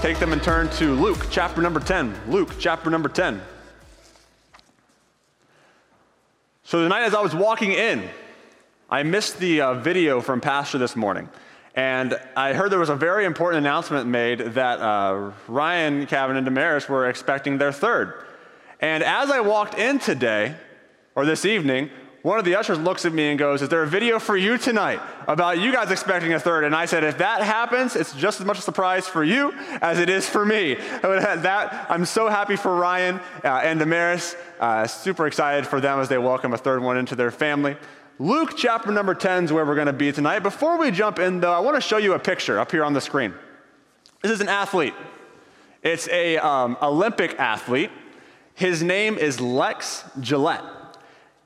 Take them and turn to Luke chapter number 10. Luke chapter number 10. So, the night as I was walking in, I missed the uh, video from Pastor this morning. And I heard there was a very important announcement made that uh, Ryan, Kevin, and Damaris were expecting their third. And as I walked in today, or this evening, one of the ushers looks at me and goes, Is there a video for you tonight about you guys expecting a third? And I said, If that happens, it's just as much a surprise for you as it is for me. That, I'm so happy for Ryan uh, and Damaris. Uh, super excited for them as they welcome a third one into their family. Luke chapter number 10 is where we're going to be tonight. Before we jump in, though, I want to show you a picture up here on the screen. This is an athlete. It's a um, Olympic athlete. His name is Lex Gillette.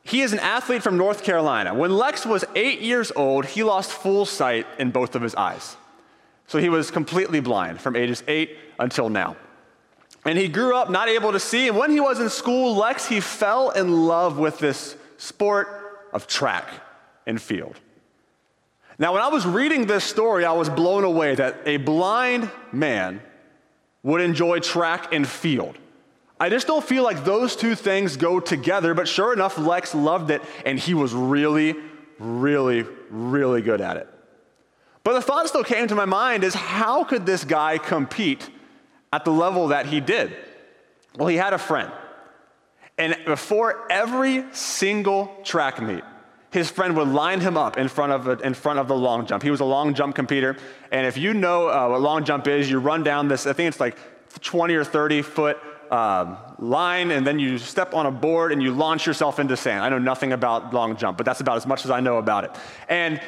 He is an athlete from North Carolina. When Lex was eight years old, he lost full sight in both of his eyes. So he was completely blind from ages eight until now. And he grew up not able to see. And when he was in school, Lex, he fell in love with this sport of track and field. Now, when I was reading this story, I was blown away that a blind man would enjoy track and field. I just don't feel like those two things go together, but sure enough, Lex loved it, and he was really, really, really good at it. But the thought still came to my mind is how could this guy compete at the level that he did? Well, he had a friend. And before every single track meet, his friend would line him up in front of, in front of the long jump. He was a long jump competitor. And if you know uh, what long jump is, you run down this, I think it's like 20 or 30 foot um, line, and then you step on a board and you launch yourself into sand. I know nothing about long jump, but that's about as much as I know about it. And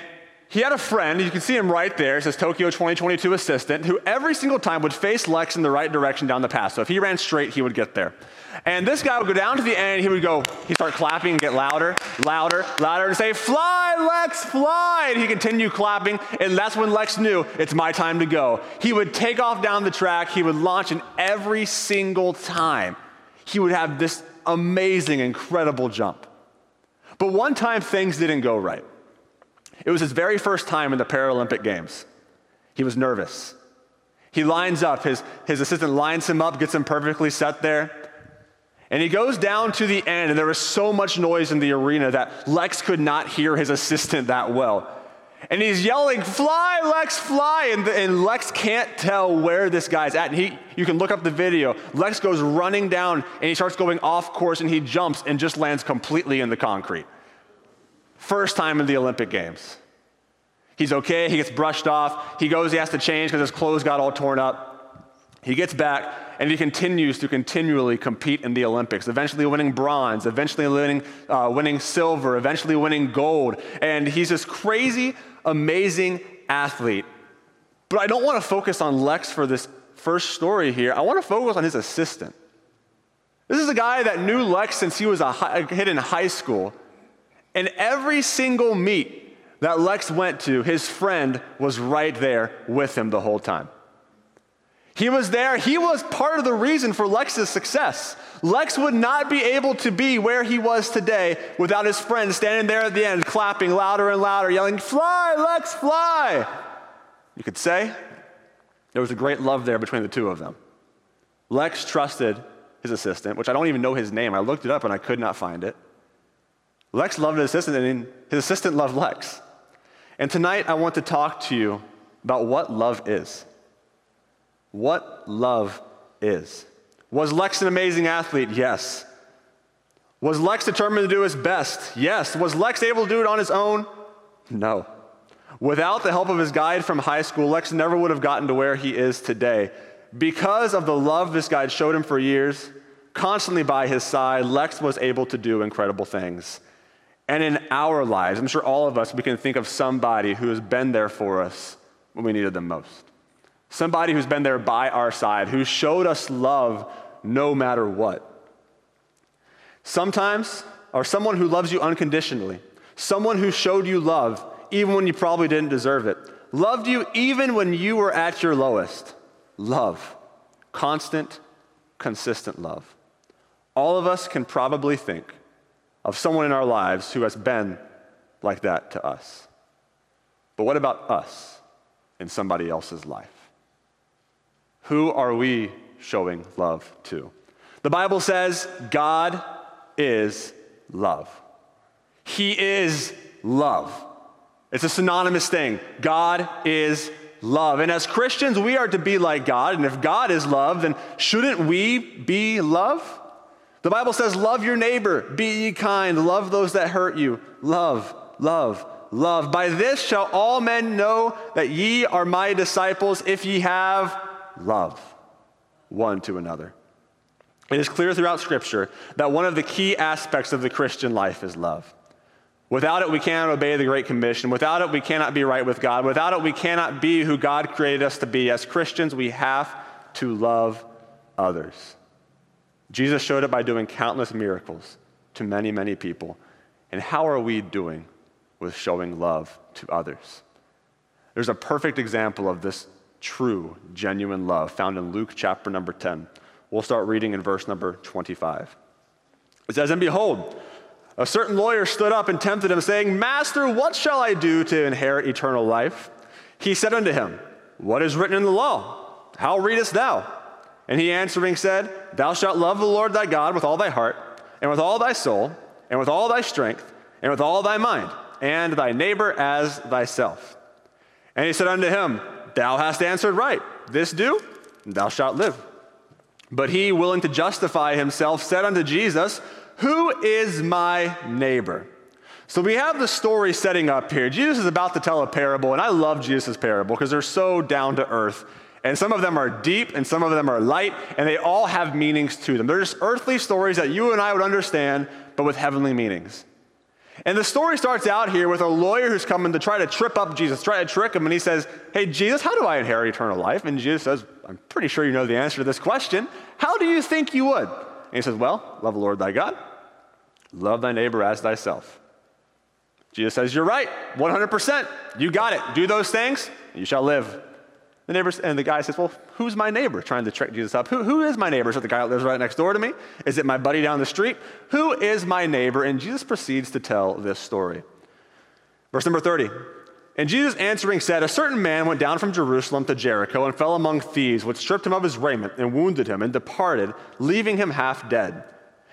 he had a friend, you can see him right there, says Tokyo 2022 assistant, who every single time would face Lex in the right direction down the path. So if he ran straight, he would get there. And this guy would go down to the end, he would go, he'd start clapping and get louder, louder, louder, and say, Fly, Lex, fly! And he'd continue clapping, and that's when Lex knew it's my time to go. He would take off down the track, he would launch, and every single time, he would have this amazing, incredible jump. But one time, things didn't go right. It was his very first time in the Paralympic Games. He was nervous. He lines up, his, his assistant lines him up, gets him perfectly set there. And he goes down to the end, and there was so much noise in the arena that Lex could not hear his assistant that well. And he's yelling, Fly, Lex, fly! And, the, and, Lex can't tell where this guy's at. And he, you can look up the video. Lex goes running down, and he starts going off course, and he jumps and just lands completely in the concrete. First time in the Olympic Games. He's okay, he gets brushed off. He goes, he has to change because his clothes got all torn up. He gets back and he continues to continually compete in the Olympics, eventually winning bronze, eventually winning, uh, winning silver, eventually winning gold. And he's this crazy, amazing athlete. But I don't want to focus on Lex for this first story here. I want to focus on his assistant. This is a guy that knew Lex since he was a, high, a kid in high school. And every single meet that Lex went to, his friend was right there with him the whole time. He was there. He was part of the reason for Lex's success. Lex would not be able to be where he was today without his friend standing there at the end, clapping louder and louder, yelling, Fly, Lex, fly. You could say there was a great love there between the two of them. Lex trusted his assistant, which I don't even know his name. I looked it up and I could not find it. Lex loved his assistant, and his assistant loved Lex. And tonight I want to talk to you about what love is what love is. Was Lex an amazing athlete? Yes. Was Lex determined to do his best? Yes. Was Lex able to do it on his own? No. Without the help of his guide from high school, Lex never would have gotten to where he is today. Because of the love this guide showed him for years, constantly by his side, Lex was able to do incredible things. And in our lives, I'm sure all of us, we can think of somebody who has been there for us when we needed them most somebody who's been there by our side, who showed us love no matter what. Sometimes, or someone who loves you unconditionally, someone who showed you love even when you probably didn't deserve it, loved you even when you were at your lowest. Love, constant, consistent love. All of us can probably think of someone in our lives who has been like that to us. But what about us in somebody else's life? Who are we showing love to? The Bible says God is love. He is love. It's a synonymous thing. God is love. And as Christians, we are to be like God. And if God is love, then shouldn't we be love? The Bible says, Love your neighbor, be ye kind, love those that hurt you. Love, love, love. By this shall all men know that ye are my disciples if ye have love one to another. It is clear throughout Scripture that one of the key aspects of the Christian life is love. Without it, we cannot obey the Great Commission. Without it, we cannot be right with God. Without it, we cannot be who God created us to be. As Christians, we have to love others. Jesus showed it by doing countless miracles to many, many people. And how are we doing with showing love to others? There's a perfect example of this true, genuine love found in Luke chapter number 10. We'll start reading in verse number 25. It says, And behold, a certain lawyer stood up and tempted him, saying, Master, what shall I do to inherit eternal life? He said unto him, What is written in the law? How readest thou? And he answering said, Thou shalt love the Lord thy God with all thy heart, and with all thy soul, and with all thy strength, and with all thy mind, and thy neighbor as thyself. And he said unto him, Thou hast answered right. This do, and thou shalt live. But he, willing to justify himself, said unto Jesus, Who is my neighbor? So we have the story setting up here. Jesus is about to tell a parable, and I love Jesus' parable because they're so down to earth. And some of them are deep and some of them are light, and they all have meanings to them. They're just earthly stories that you and I would understand, but with heavenly meanings. And the story starts out here with a lawyer who's coming to try to trip up Jesus, try to trick him, and he says, Hey, Jesus, how do I inherit eternal life? And Jesus says, I'm pretty sure you know the answer to this question. How do you think you would? And he says, Well, love the Lord thy God, love thy neighbor as thyself. Jesus says, You're right, 100%. You got it. Do those things, and you shall live. The neighbor, and the guy says, Well, who's my neighbor? Trying to trick Jesus up. Who, who is my neighbor? Is it the guy that lives right next door to me? Is it my buddy down the street? Who is my neighbor? And Jesus proceeds to tell this story. Verse number 30. And Jesus answering said, A certain man went down from Jerusalem to Jericho and fell among thieves, which stripped him of his raiment and wounded him and departed, leaving him half dead.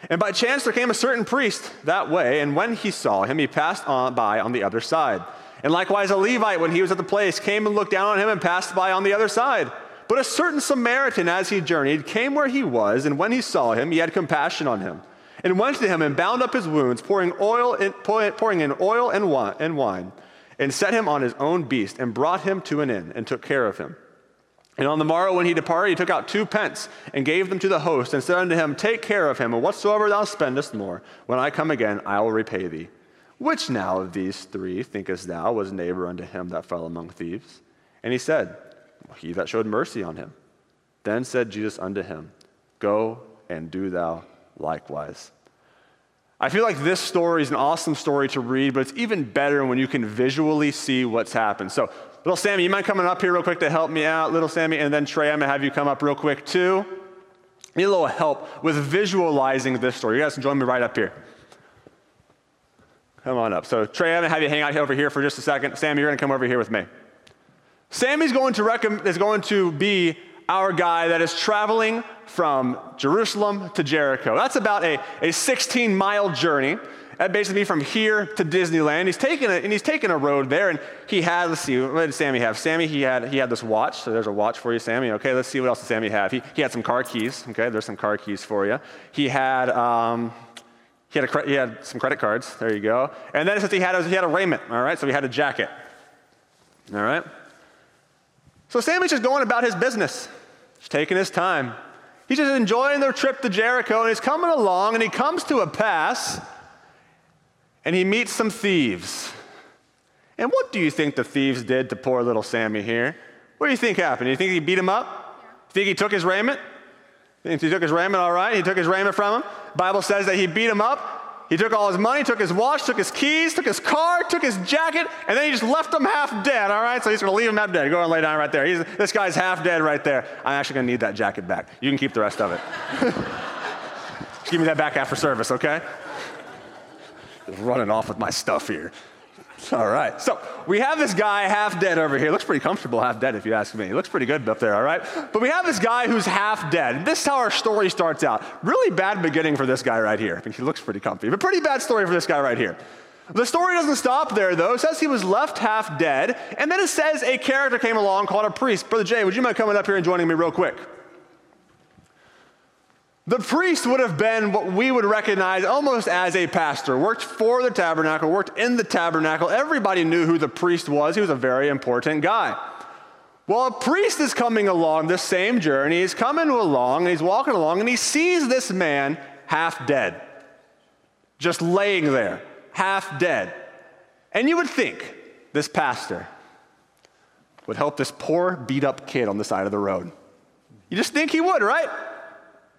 And by chance there came a certain priest that way, and when he saw him, he passed on by on the other side. And likewise, a Levite, when he was at the place, came and looked down on him and passed by on the other side. But a certain Samaritan, as he journeyed, came where he was, and when he saw him, he had compassion on him, and went to him and bound up his wounds, pouring, oil in, pouring in oil and wine, and wine, and set him on his own beast, and brought him to an inn, and took care of him. And on the morrow, when he departed, he took out two pence and gave them to the host, and said unto him, Take care of him, and whatsoever thou spendest more, when I come again, I will repay thee. Which now of these three thinkest thou was neighbor unto him that fell among thieves? And he said, He that showed mercy on him. Then said Jesus unto him, Go and do thou likewise. I feel like this story is an awesome story to read, but it's even better when you can visually see what's happened. So, little Sammy, you mind coming up here real quick to help me out? Little Sammy, and then Trey, I'm to have you come up real quick too. Need a little help with visualizing this story. You guys can join me right up here. Come on up. So, Trey, I'm going to have you hang out over here for just a second. Sam, you're going to come over here with me. Sammy's going to is going to be our guy that is traveling from Jerusalem to Jericho. That's about a, a 16 mile journey. That basically from here to Disneyland. He's taking a, and he's taking a road there, and he had. Let's see, what did Sammy have? Sammy, he had he had this watch. So there's a watch for you, Sammy. Okay, let's see what else did Sammy have. He, he had some car keys. Okay, there's some car keys for you. He had. Um, he had, a, he had some credit cards. There you go. And then it says he had, he had a raiment, all right? So he had a jacket. All right? So Sammy's just going about his business, just taking his time. He's just enjoying their trip to Jericho, and he's coming along, and he comes to a pass, and he meets some thieves. And what do you think the thieves did to poor little Sammy here? What do you think happened? Do you think he beat him up? You think he took his raiment? Think he took his raiment all right? He took his raiment from him. Bible says that he beat him up. He took all his money, took his watch, took his keys, took his car, took his jacket, and then he just left him half dead, all right? So he's gonna leave him half dead. Go and lay down right there. He's, this guy's half dead right there. I'm actually gonna need that jacket back. You can keep the rest of it. give me that back after service, okay? Running off with my stuff here. All right. So we have this guy half dead over here. Looks pretty comfortable half dead, if you ask me. He looks pretty good up there, all right? But we have this guy who's half dead. This is how our story starts out. Really bad beginning for this guy right here. I think he looks pretty comfy, but pretty bad story for this guy right here. The story doesn't stop there, though. It says he was left half dead, and then it says a character came along called a priest. Brother Jay, would you mind coming up here and joining me real quick? The priest would have been what we would recognize almost as a pastor, worked for the tabernacle, worked in the tabernacle. Everybody knew who the priest was. He was a very important guy. Well, a priest is coming along this same journey. He's coming along and he's walking along and he sees this man half dead, just laying there, half dead. And you would think this pastor would help this poor, beat up kid on the side of the road. You just think he would, right?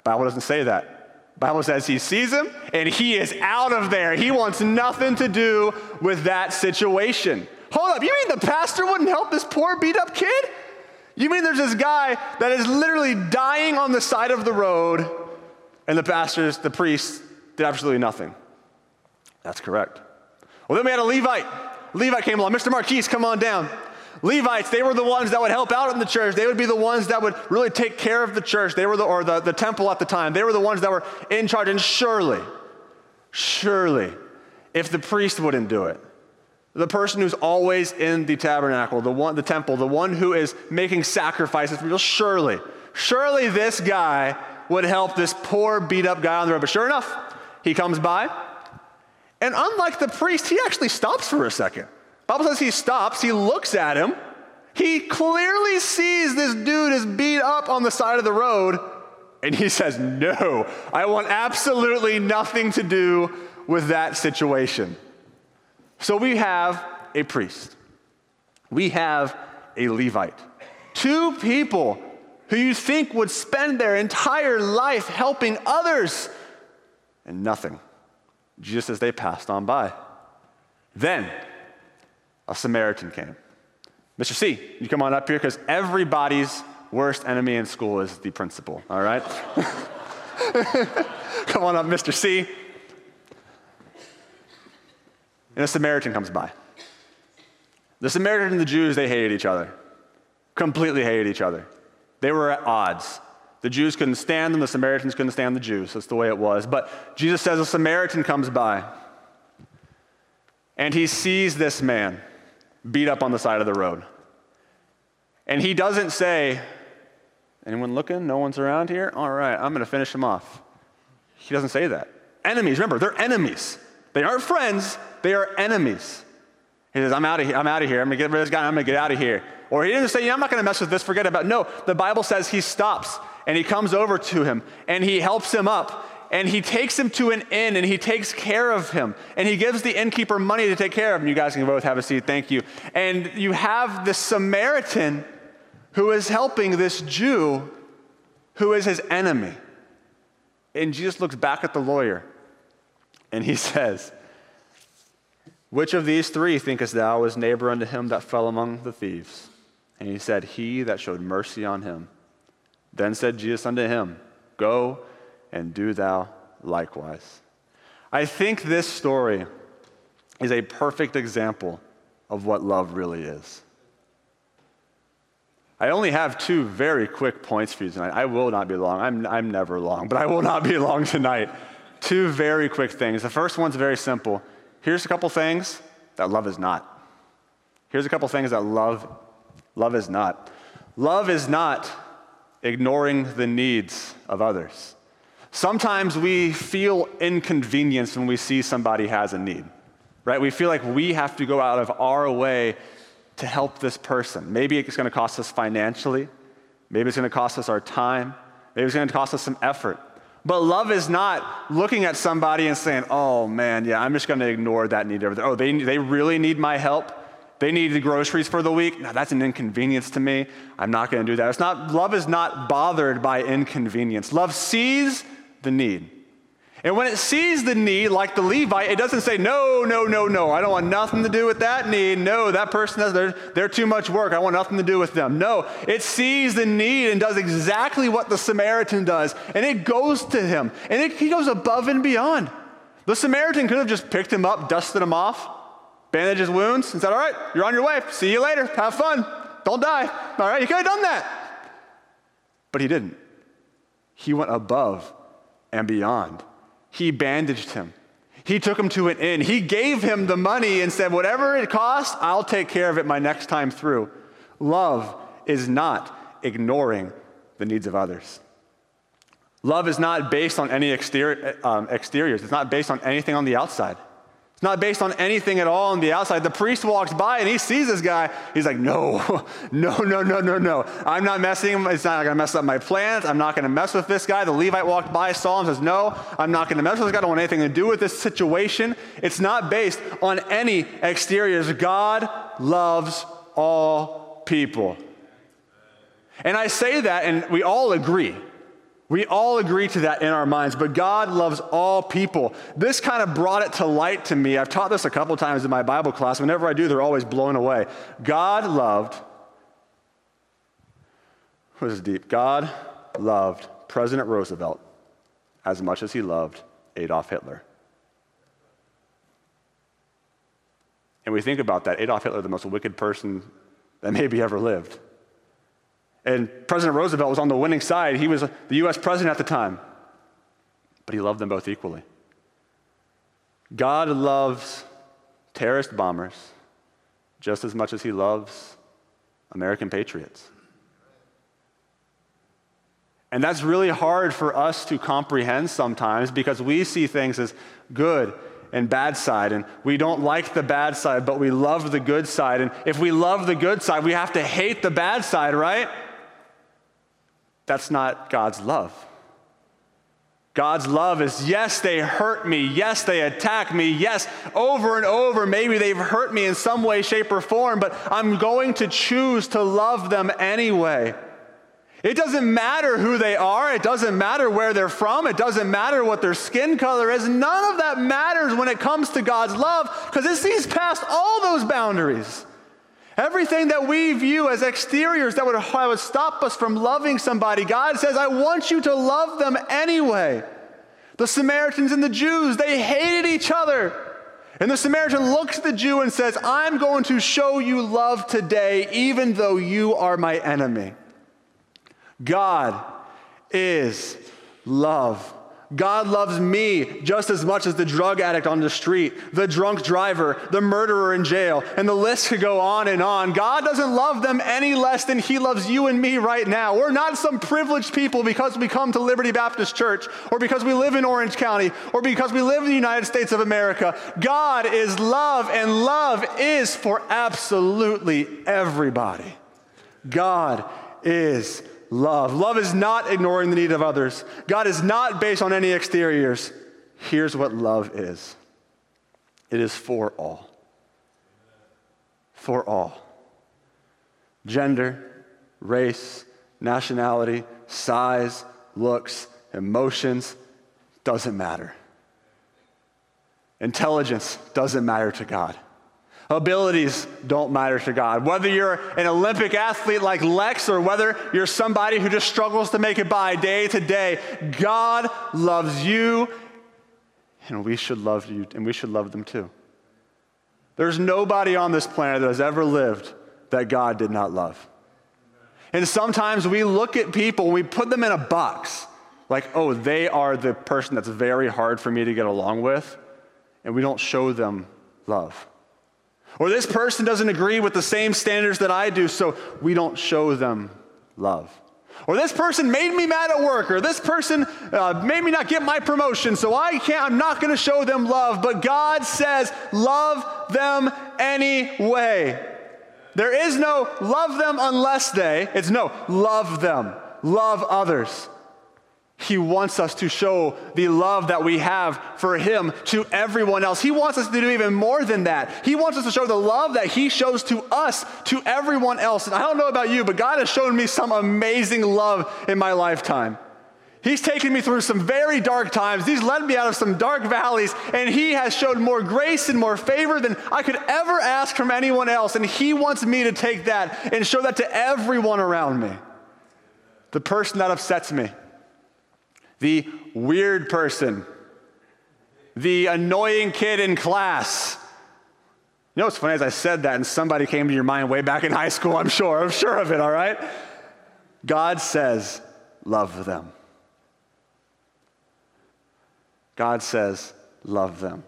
Bible doesn't say that. Bible says he sees him and he is out of there. He wants nothing to do with that situation. Hold up, you mean the pastor wouldn't help this poor beat up kid? You mean there's this guy that is literally dying on the side of the road and the pastors, the priests did absolutely nothing? That's correct. Well, then we had a Levite. Levite came along. Mr. Marquise, come on down. Levites, they were the ones that would help out in the church. They would be the ones that would really take care of the church. They were the, or the, the temple at the time. They were the ones that were in charge. And surely, surely, if the priest wouldn't do it, the person who's always in the tabernacle, the one, the temple, the one who is making sacrifices for people, surely, surely this guy would help this poor beat up guy on the road. But sure enough, he comes by, and unlike the priest, he actually stops for a second. Bible says he stops, he looks at him. He clearly sees this dude is beat up on the side of the road, and he says, No, I want absolutely nothing to do with that situation. So we have a priest, we have a Levite, two people who you think would spend their entire life helping others, and nothing, just as they passed on by. Then, a Samaritan came. Mr. C, you come on up here because everybody's worst enemy in school is the principal, all right? come on up, Mr. C. And a Samaritan comes by. The Samaritan and the Jews, they hated each other, completely hated each other. They were at odds. The Jews couldn't stand them, the Samaritans couldn't stand the Jews. That's the way it was. But Jesus says a Samaritan comes by, and he sees this man beat up on the side of the road. And he doesn't say, Anyone looking? No one's around here? All right, I'm going to finish him off. He doesn't say that. Enemies, remember, they're enemies. They aren't friends, they are enemies. He says, I'm out of here. I'm out of here. I'm going to get rid of this guy. I'm to get out of here. Or he didn't say, yeah, I'm not going to mess with this. Forget about it. No, the Bible says he stops and he comes over to him and he helps him up and he takes him to an inn and he takes care of him and he gives the innkeeper money to take care of him. You guys can both have a seat. Thank you. And you have the Samaritan who is helping this Jew who is his enemy. And Jesus looks back at the lawyer and he says, Which of these three thinkest thou was neighbor unto him that fell among the thieves? And he said, He that showed mercy on him. Then said Jesus unto him, Go and do thou likewise. I think this story is a perfect example of what love really is. I only have two very quick points for you tonight. I will not be long. I'm, I'm never long, but I will not be long tonight. Two very quick things. The first one's very simple. Here's a couple things that love is not. Here's a couple things that love love is not. Love is not ignoring the needs of others. Sometimes we feel inconvenienced when we see somebody has a need, right? We feel like we have to go out of our way to help this person. Maybe it's going to cost us financially. Maybe it's going to cost us our time. Maybe it's going to cost us some effort. But love is not looking at somebody and saying, oh man, yeah, I'm just going to ignore that need over there. Oh, they, they really need my help. They need the groceries for the week. Now, that's an inconvenience to me. I'm not going to do that. It's not, love is not bothered by inconvenience. Love sees the need. And when it sees the need, like the Levite, it doesn't say, no, no, no, no, I don't want nothing to do with that need. No, that person, they're, they're too much work. I want nothing to do with them. No, it sees the need and does exactly what the Samaritan does. And it goes to him. And it, he goes above and beyond. The Samaritan could have just picked him up, dusted him off, bandaged his wounds, and said, all right, you're on your way. See you later. Have fun. Don't die. All right, you could have done that. But he didn't. He went above and beyond he bandaged him. He took him to an inn. He gave him the money and said, Whatever it costs, I'll take care of it my next time through. Love is not ignoring the needs of others. Love is not based on any exterior, um, exteriors, it's not based on anything on the outside. Not based on anything at all on the outside. The priest walks by and he sees this guy. He's like, no, no, no, no, no, no. I'm not messing. It's not going to mess up my plans. I'm not going to mess with this guy. The Levite walked by, saw him, says, no, I'm not going to mess with this guy. I don't want anything to do with this situation. It's not based on any exteriors. God loves all people. And I say that, and we all agree. We all agree to that in our minds, but God loves all people. This kind of brought it to light to me. I've taught this a couple times in my Bible class. Whenever I do, they're always blown away. God loved, this is deep. God loved President Roosevelt as much as he loved Adolf Hitler. And we think about that Adolf Hitler, the most wicked person that maybe ever lived. And President Roosevelt was on the winning side. He was the US president at the time. But he loved them both equally. God loves terrorist bombers just as much as he loves American patriots. And that's really hard for us to comprehend sometimes because we see things as good and bad side, and we don't like the bad side, but we love the good side. And if we love the good side, we have to hate the bad side, right? That's not God's love. God's love is yes, they hurt me. Yes, they attack me. Yes, over and over, maybe they've hurt me in some way, shape, or form, but I'm going to choose to love them anyway. It doesn't matter who they are. It doesn't matter where they're from. It doesn't matter what their skin color is. None of that matters when it comes to God's love because it sees past all those boundaries. Everything that we view as exteriors that would, that would stop us from loving somebody, God says, I want you to love them anyway. The Samaritans and the Jews, they hated each other. And the Samaritan looks at the Jew and says, I'm going to show you love today, even though you are my enemy. God is love. God loves me just as much as the drug addict on the street, the drunk driver, the murderer in jail, and the list could go on and on. God doesn't love them any less than He loves you and me right now. We're not some privileged people because we come to Liberty Baptist Church, or because we live in Orange County, or because we live in the United States of America. God is love, and love is for absolutely everybody. God is love. Love is not ignoring the need of others. God is not based on any exteriors. Here's what love is it is for all. For all. Gender, race, nationality, size, looks, emotions, doesn't matter. Intelligence doesn't matter to God. Abilities don't matter to God. Whether you're an Olympic athlete like Lex or whether you're somebody who just struggles to make it by day to day, God loves you and we should love you and we should love them too. There's nobody on this planet that has ever lived that God did not love. And sometimes we look at people we put them in a box like, oh, they are the person that's very hard for me to get along with, and we don't show them love. Or this person doesn't agree with the same standards that I do, so we don't show them love. Or this person made me mad at work, or this person uh, made me not get my promotion, so I can't, I'm not going to show them love. But God says, love them anyway. There is no love them unless they, it's no, love them, love others. He wants us to show the love that we have for Him to everyone else. He wants us to do even more than that. He wants us to show the love that He shows to us to everyone else. And I don't know about you, but God has shown me some amazing love in my lifetime. He's taken me through some very dark times. He's led me out of some dark valleys, and He has showed more grace and more favor than I could ever ask from anyone else. And He wants me to take that and show that to everyone around me. The person that upsets me the weird person, the annoying kid in class. You know what's funny? As I said that, and somebody came to your mind way back in high school, I'm sure. I'm sure of it, all right? God says, love them. God says, love them.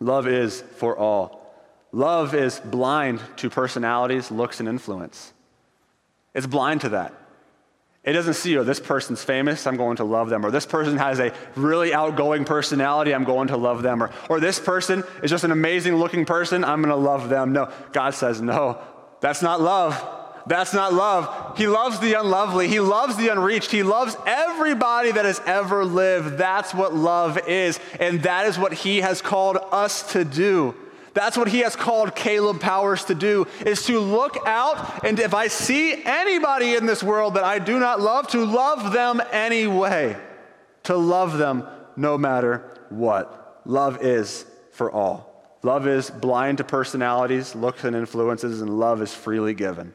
Love is for all. Love is blind to personalities, looks, and influence. It's blind to that. It doesn't see, oh, this person's famous, I'm going to love them. Or this person has a really outgoing personality, I'm going to love them. Or, or this person is just an amazing looking person, I'm going to love them. No, God says, no, that's not love. That's not love. He loves the unlovely. He loves the unreached. He loves everybody that has ever lived. That's what love is. And that is what He has called us to do. That's what he has called Caleb Powers to do is to look out and if I see anybody in this world that I do not love to love them anyway. To love them no matter what. Love is for all. Love is blind to personalities, looks and influences and love is freely given.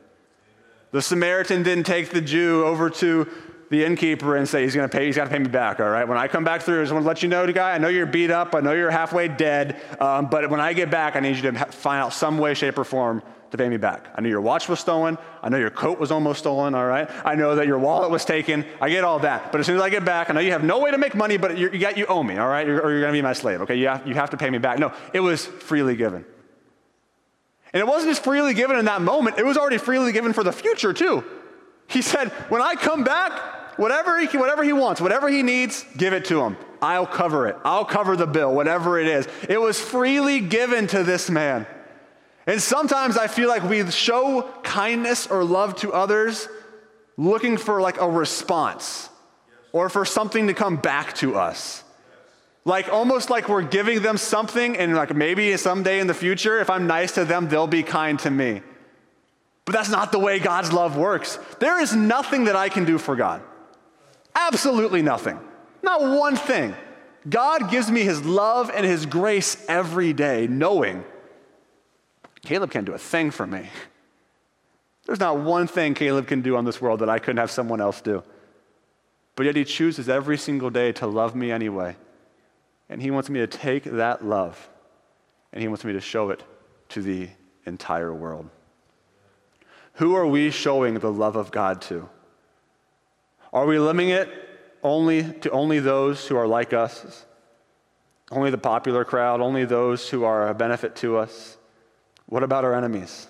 The Samaritan didn't take the Jew over to the innkeeper and say he's going to pay, he's got to pay me back, all right? When I come back through, I just want to let you know, guy, I know you're beat up, I know you're halfway dead, um, but when I get back, I need you to find out some way, shape, or form to pay me back. I know your watch was stolen. I know your coat was almost stolen, all right? I know that your wallet was taken. I get all that. But as soon as I get back, I know you have no way to make money, but you, got, you owe me, all right? You're, or you're going to be my slave, okay? You have, you have to pay me back. No, it was freely given. And it wasn't just freely given in that moment, it was already freely given for the future, too. He said, When I come back, Whatever he, whatever he wants, whatever he needs, give it to him. I'll cover it. I'll cover the bill, whatever it is. It was freely given to this man. And sometimes I feel like we show kindness or love to others looking for like a response or for something to come back to us. Like almost like we're giving them something, and like maybe someday in the future, if I'm nice to them, they'll be kind to me. But that's not the way God's love works. There is nothing that I can do for God. Absolutely nothing. Not one thing. God gives me his love and his grace every day, knowing Caleb can't do a thing for me. There's not one thing Caleb can do on this world that I couldn't have someone else do. But yet he chooses every single day to love me anyway. And he wants me to take that love and he wants me to show it to the entire world. Who are we showing the love of God to? Are we limiting it only to only those who are like us? Only the popular crowd, only those who are a benefit to us? What about our enemies?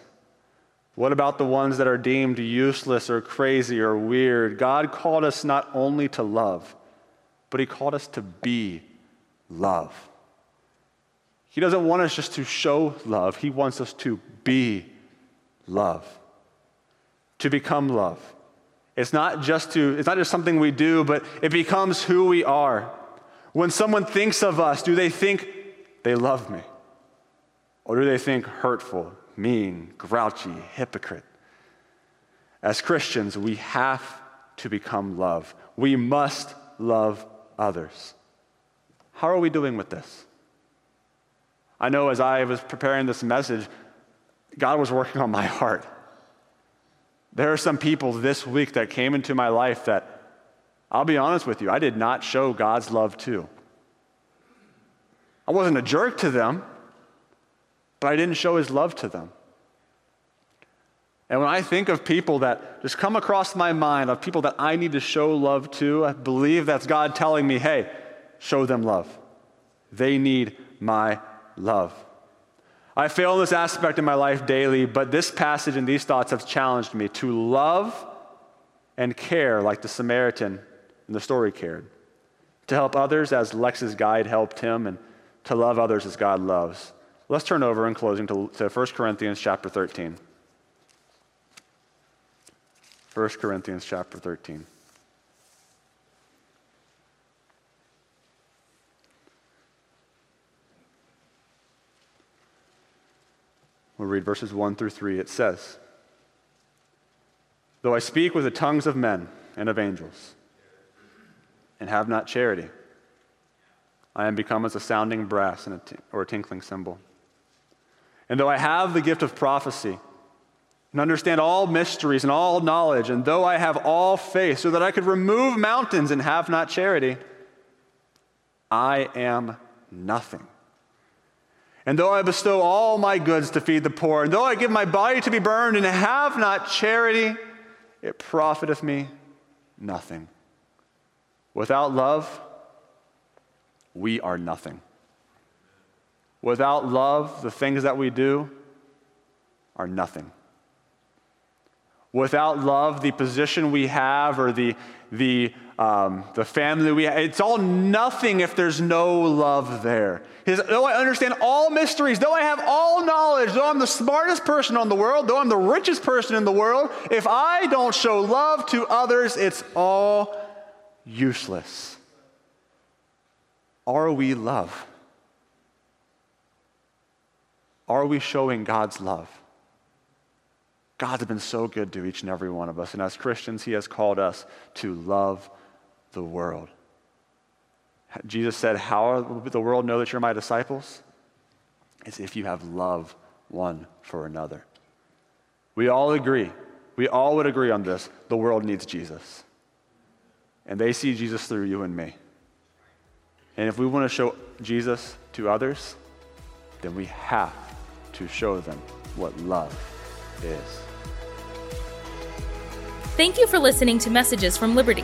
What about the ones that are deemed useless or crazy or weird? God called us not only to love, but He called us to be love. He doesn't want us just to show love, He wants us to be love, to become love. It's not just to, it's not just something we do, but it becomes who we are. When someone thinks of us, do they think they love me? Or do they think hurtful, mean, grouchy, hypocrite? As Christians, we have to become love. We must love others. How are we doing with this? I know as I was preparing this message, God was working on my heart. There are some people this week that came into my life that, I'll be honest with you, I did not show God's love to. I wasn't a jerk to them, but I didn't show his love to them. And when I think of people that just come across my mind, of people that I need to show love to, I believe that's God telling me, hey, show them love. They need my love. I fail in this aspect in my life daily, but this passage and these thoughts have challenged me to love and care like the Samaritan in the story cared, to help others as Lex's guide helped him, and to love others as God loves. Let's turn over in closing to, to 1 Corinthians chapter 13. 1 Corinthians chapter 13. We'll read verses 1 through 3. It says, Though I speak with the tongues of men and of angels, and have not charity, I am become as a sounding brass a t- or a tinkling cymbal. And though I have the gift of prophecy, and understand all mysteries and all knowledge, and though I have all faith, so that I could remove mountains and have not charity, I am nothing. And though I bestow all my goods to feed the poor, and though I give my body to be burned and have not charity, it profiteth me nothing. Without love, we are nothing. Without love, the things that we do are nothing. Without love, the position we have or the, the, um, the family we have, it's all nothing if there's no love there. His, though I understand all mysteries, though I have all knowledge, though I'm the smartest person in the world, though I'm the richest person in the world, if I don't show love to others, it's all useless. Are we love? Are we showing God's love? God has been so good to each and every one of us. And as Christians, He has called us to love the world. Jesus said, How will the world know that you're my disciples? Is if you have love one for another. We all agree, we all would agree on this. The world needs Jesus. And they see Jesus through you and me. And if we want to show Jesus to others, then we have to show them what love is. Thank you for listening to Messages from Liberty.